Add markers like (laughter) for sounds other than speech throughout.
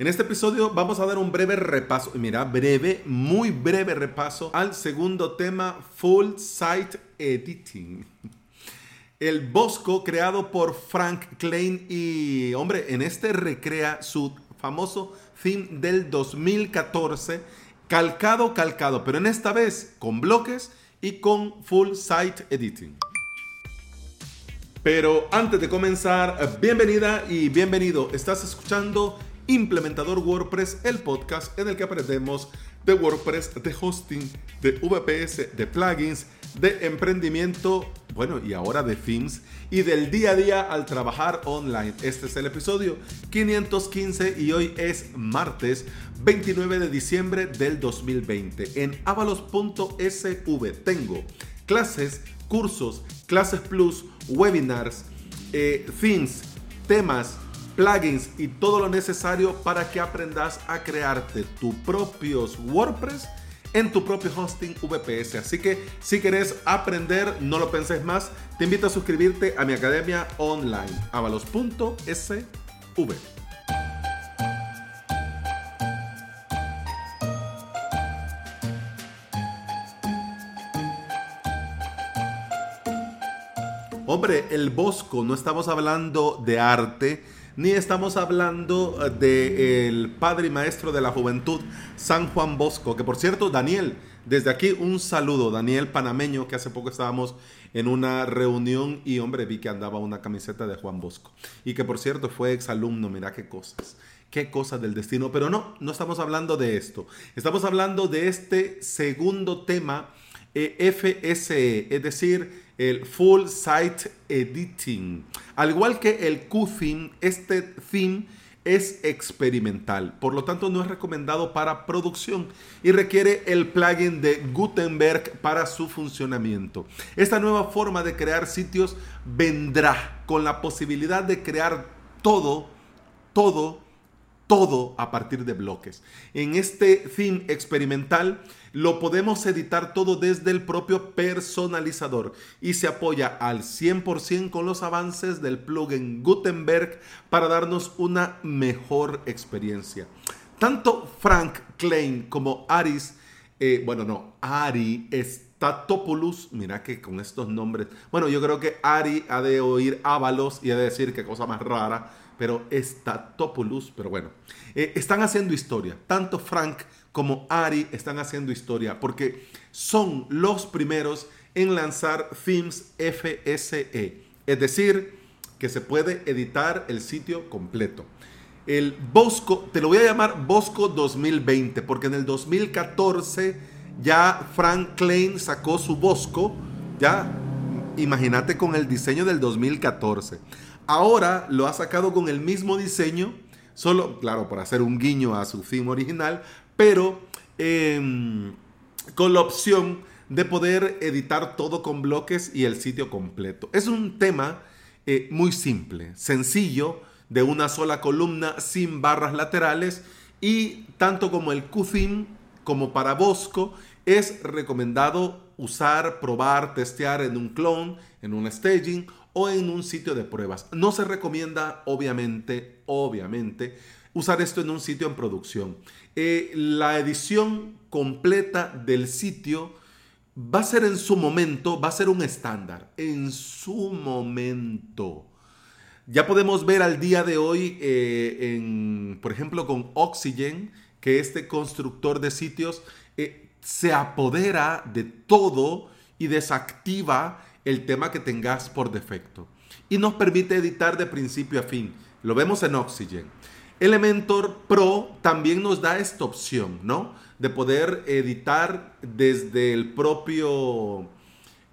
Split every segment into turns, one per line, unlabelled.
En este episodio vamos a dar un breve repaso, mira, breve, muy breve repaso al segundo tema, Full Site Editing. El Bosco creado por Frank Klein y, hombre, en este recrea su famoso theme del 2014, calcado, calcado, pero en esta vez con bloques y con Full Site Editing. Pero antes de comenzar, bienvenida y bienvenido. Estás escuchando Implementador WordPress, el podcast en el que aprendemos de WordPress, de hosting, de VPS, de plugins, de emprendimiento, bueno, y ahora de themes y del día a día al trabajar online. Este es el episodio 515 y hoy es martes 29 de diciembre del 2020. En avalos.sv tengo clases, cursos, clases plus, webinars, eh, themes, temas, plugins y todo lo necesario para que aprendas a crearte tus propios WordPress en tu propio hosting VPS. Así que si quieres aprender, no lo penses más, te invito a suscribirte a mi academia online, avalos.sv. Hombre, el Bosco, no estamos hablando de arte, ni estamos hablando eh, del padre y maestro de la juventud, San Juan Bosco, que por cierto, Daniel, desde aquí un saludo, Daniel Panameño, que hace poco estábamos en una reunión y hombre, vi que andaba una camiseta de Juan Bosco. Y que por cierto fue exalumno, mira qué cosas qué cosas del destino. Pero no, no estamos hablando de esto. Estamos hablando de este segundo tema, eh, FSE, es decir, el Full Site Editing. Al igual que el Q-Theme, este theme es experimental, por lo tanto no es recomendado para producción y requiere el plugin de Gutenberg para su funcionamiento. Esta nueva forma de crear sitios vendrá con la posibilidad de crear todo, todo todo a partir de bloques. En este theme experimental lo podemos editar todo desde el propio personalizador y se apoya al 100% con los avances del plugin Gutenberg para darnos una mejor experiencia. Tanto Frank Klein como Aris, eh, bueno, no, Ari Statopoulos, mira que con estos nombres, bueno, yo creo que Ari ha de oír Ábalos y ha de decir qué cosa más rara pero Statopoulos, pero bueno, eh, están haciendo historia. Tanto Frank como Ari están haciendo historia porque son los primeros en lanzar themes FSE, es decir, que se puede editar el sitio completo. El Bosco, te lo voy a llamar Bosco 2020, porque en el 2014 ya Frank Klein sacó su Bosco, ya imagínate con el diseño del 2014. Ahora lo ha sacado con el mismo diseño, solo, claro, para hacer un guiño a su theme original, pero em, con la opción de poder editar todo con bloques y el sitio completo. Es un tema eh, muy simple, sencillo, de una sola columna sin barras laterales y tanto como el QTheme como para Bosco es recomendado usar, probar, testear en un clone, en un staging o en un sitio de pruebas. No se recomienda, obviamente, obviamente, usar esto en un sitio en producción. Eh, la edición completa del sitio va a ser en su momento, va a ser un estándar, en su momento. Ya podemos ver al día de hoy, eh, en, por ejemplo, con Oxygen, que este constructor de sitios eh, se apodera de todo y desactiva el tema que tengas por defecto. Y nos permite editar de principio a fin. Lo vemos en Oxygen. Elementor Pro también nos da esta opción, ¿no? De poder editar desde el propio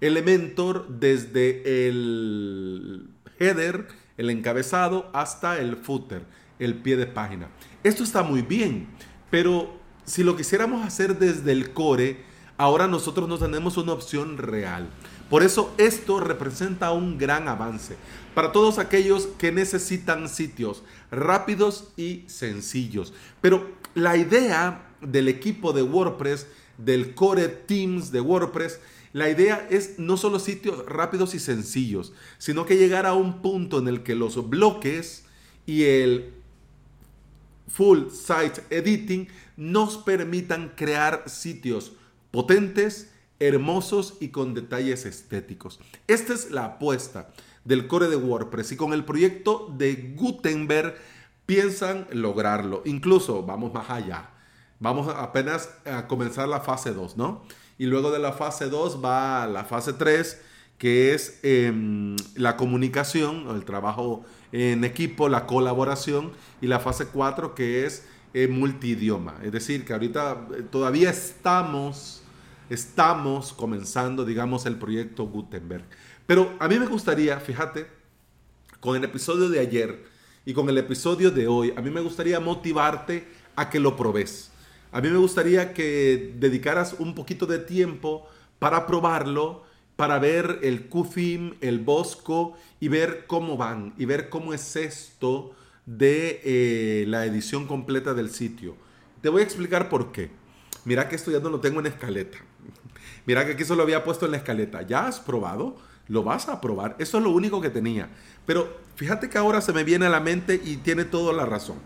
Elementor, desde el header, el encabezado, hasta el footer, el pie de página. Esto está muy bien, pero si lo quisiéramos hacer desde el core, ahora nosotros no tenemos una opción real. Por eso esto representa un gran avance para todos aquellos que necesitan sitios rápidos y sencillos. Pero la idea del equipo de WordPress, del core teams de WordPress, la idea es no solo sitios rápidos y sencillos, sino que llegar a un punto en el que los bloques y el full site editing nos permitan crear sitios potentes, hermosos y con detalles estéticos. Esta es la apuesta del core de WordPress y con el proyecto de Gutenberg piensan lograrlo. Incluso vamos más allá. Vamos apenas a comenzar la fase 2, ¿no? Y luego de la fase 2 va la fase 3, que es em, la comunicación, el trabajo en equipo, la colaboración, y la fase 4, que es eh, multidioma. Es decir, que ahorita eh, todavía estamos, estamos comenzando, digamos, el proyecto Gutenberg. Pero a mí me gustaría, fíjate, con el episodio de ayer y con el episodio de hoy, a mí me gustaría motivarte a que lo probes. A mí me gustaría que dedicaras un poquito de tiempo para probarlo, para ver el QFIM, el Bosco y ver cómo van y ver cómo es esto de eh, la edición completa del sitio. Te voy a explicar por qué. Mira que esto ya no lo tengo en escaleta. Mira que aquí solo había puesto en la escaleta. ¿Ya has probado? ¿Lo vas a probar? Eso es lo único que tenía. Pero fíjate que ahora se me viene a la mente y tiene toda la razón.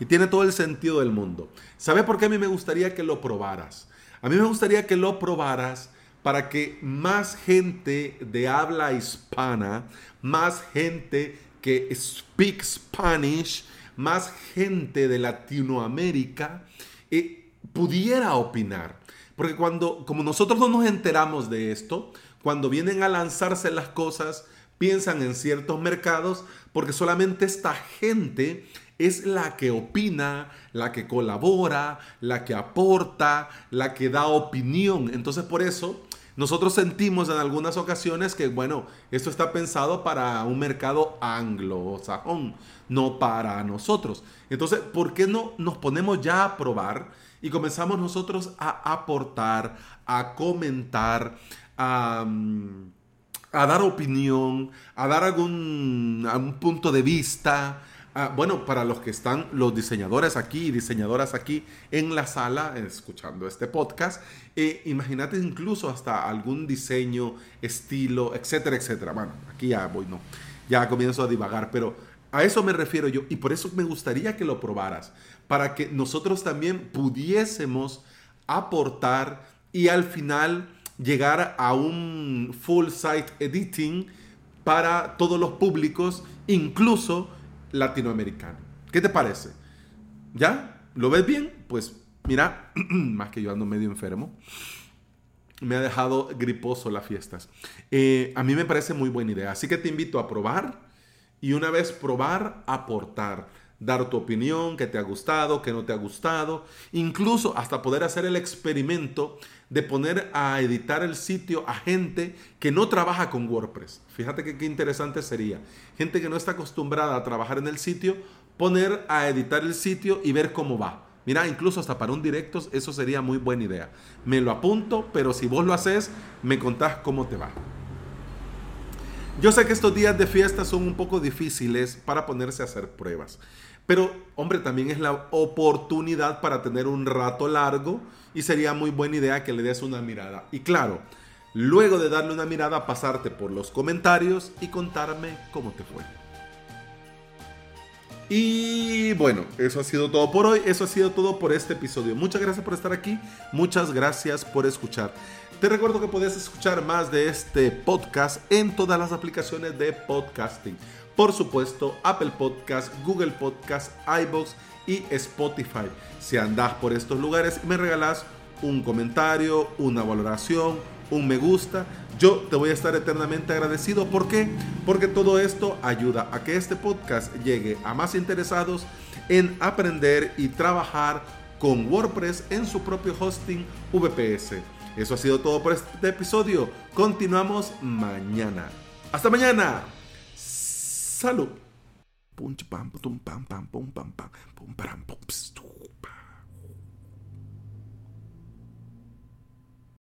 Y tiene todo el sentido del mundo. ¿Sabe por qué a mí me gustaría que lo probaras? A mí me gustaría que lo probaras para que más gente de habla hispana, más gente que speak Spanish, más gente de Latinoamérica eh, pudiera opinar. Porque cuando, como nosotros no nos enteramos de esto, cuando vienen a lanzarse las cosas, piensan en ciertos mercados, porque solamente esta gente es la que opina, la que colabora, la que aporta, la que da opinión. Entonces por eso nosotros sentimos en algunas ocasiones que, bueno, esto está pensado para un mercado anglosajón, no para nosotros. Entonces, ¿por qué no nos ponemos ya a probar y comenzamos nosotros a aportar, a comentar, a... Mm, dar opinión, a dar algún, algún punto de vista, Ah, bueno, para los que están los diseñadores aquí y diseñadoras aquí en la sala escuchando este podcast, eh, imagínate incluso hasta algún diseño, estilo, etcétera, etcétera. Bueno, aquí ya voy, no, ya comienzo a divagar, pero a eso me refiero yo y por eso me gustaría que lo probaras, para que nosotros también pudiésemos aportar y al final llegar a un full site editing para todos los públicos, incluso latinoamericano. ¿Qué te parece? ¿Ya? ¿Lo ves bien? Pues mira, (clears throat) más que yo ando medio enfermo, me ha dejado griposo las fiestas. Eh, a mí me parece muy buena idea, así que te invito a probar y una vez probar, aportar dar tu opinión, que te ha gustado, que no te ha gustado, incluso hasta poder hacer el experimento de poner a editar el sitio a gente que no trabaja con WordPress. Fíjate qué interesante sería. Gente que no está acostumbrada a trabajar en el sitio, poner a editar el sitio y ver cómo va. Mira, incluso hasta para un directo eso sería muy buena idea. Me lo apunto, pero si vos lo haces, me contás cómo te va. Yo sé que estos días de fiesta son un poco difíciles para ponerse a hacer pruebas. Pero, hombre, también es la oportunidad para tener un rato largo y sería muy buena idea que le des una mirada. Y claro, luego de darle una mirada, pasarte por los comentarios y contarme cómo te fue. Y bueno, eso ha sido todo por hoy, eso ha sido todo por este episodio. Muchas gracias por estar aquí, muchas gracias por escuchar. Te recuerdo que puedes escuchar más de este podcast en todas las aplicaciones de podcasting por supuesto, Apple Podcast, Google Podcast, iBox y Spotify. Si andas por estos lugares me regalas un comentario, una valoración, un me gusta, yo te voy a estar eternamente agradecido. ¿Por qué? Porque todo esto ayuda a que este podcast llegue a más interesados en aprender y trabajar con WordPress en su propio hosting VPS. Eso ha sido todo por este episodio. Continuamos mañana. Hasta mañana. Salud.